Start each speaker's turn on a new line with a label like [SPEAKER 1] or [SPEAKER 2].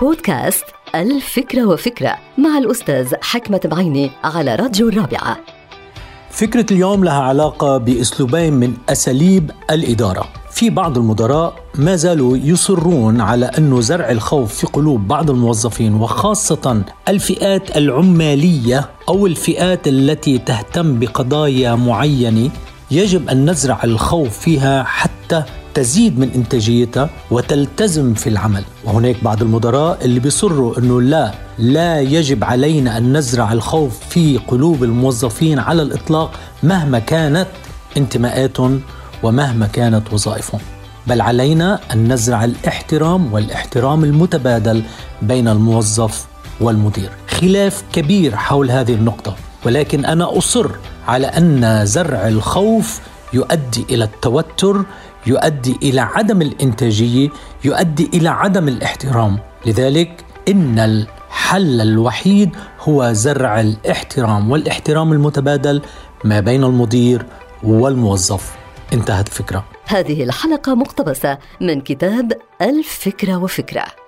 [SPEAKER 1] بودكاست الفكرة وفكرة مع الأستاذ حكمة بعيني على راديو الرابعة.
[SPEAKER 2] فكرة اليوم لها علاقة بأسلوبين من أساليب الإدارة. في بعض المدراء ما زالوا يصرون على أنه زرع الخوف في قلوب بعض الموظفين وخاصة الفئات العمالية أو الفئات التي تهتم بقضايا معينة يجب أن نزرع الخوف فيها حتى تزيد من إنتاجيتها وتلتزم في العمل. وهناك بعض المدراء اللي بيصروا إنه لا لا يجب علينا أن نزرع الخوف في قلوب الموظفين على الإطلاق مهما كانت انتماءاتهم ومهما كانت وظائفهم. بل علينا أن نزرع الاحترام والاحترام المتبادل بين الموظف والمدير. خلاف كبير حول هذه النقطة. ولكن أنا أصر على أن زرع الخوف يؤدي إلى التوتر يؤدي إلى عدم الإنتاجية يؤدي إلى عدم الاحترام. لذلك إن الحل الوحيد هو زرع الاحترام والاحترام المتبادل ما بين المدير والموظف. انتهت الفكرة
[SPEAKER 1] هذه الحلقة مقتبسة من كتاب الفكرة وفكرة.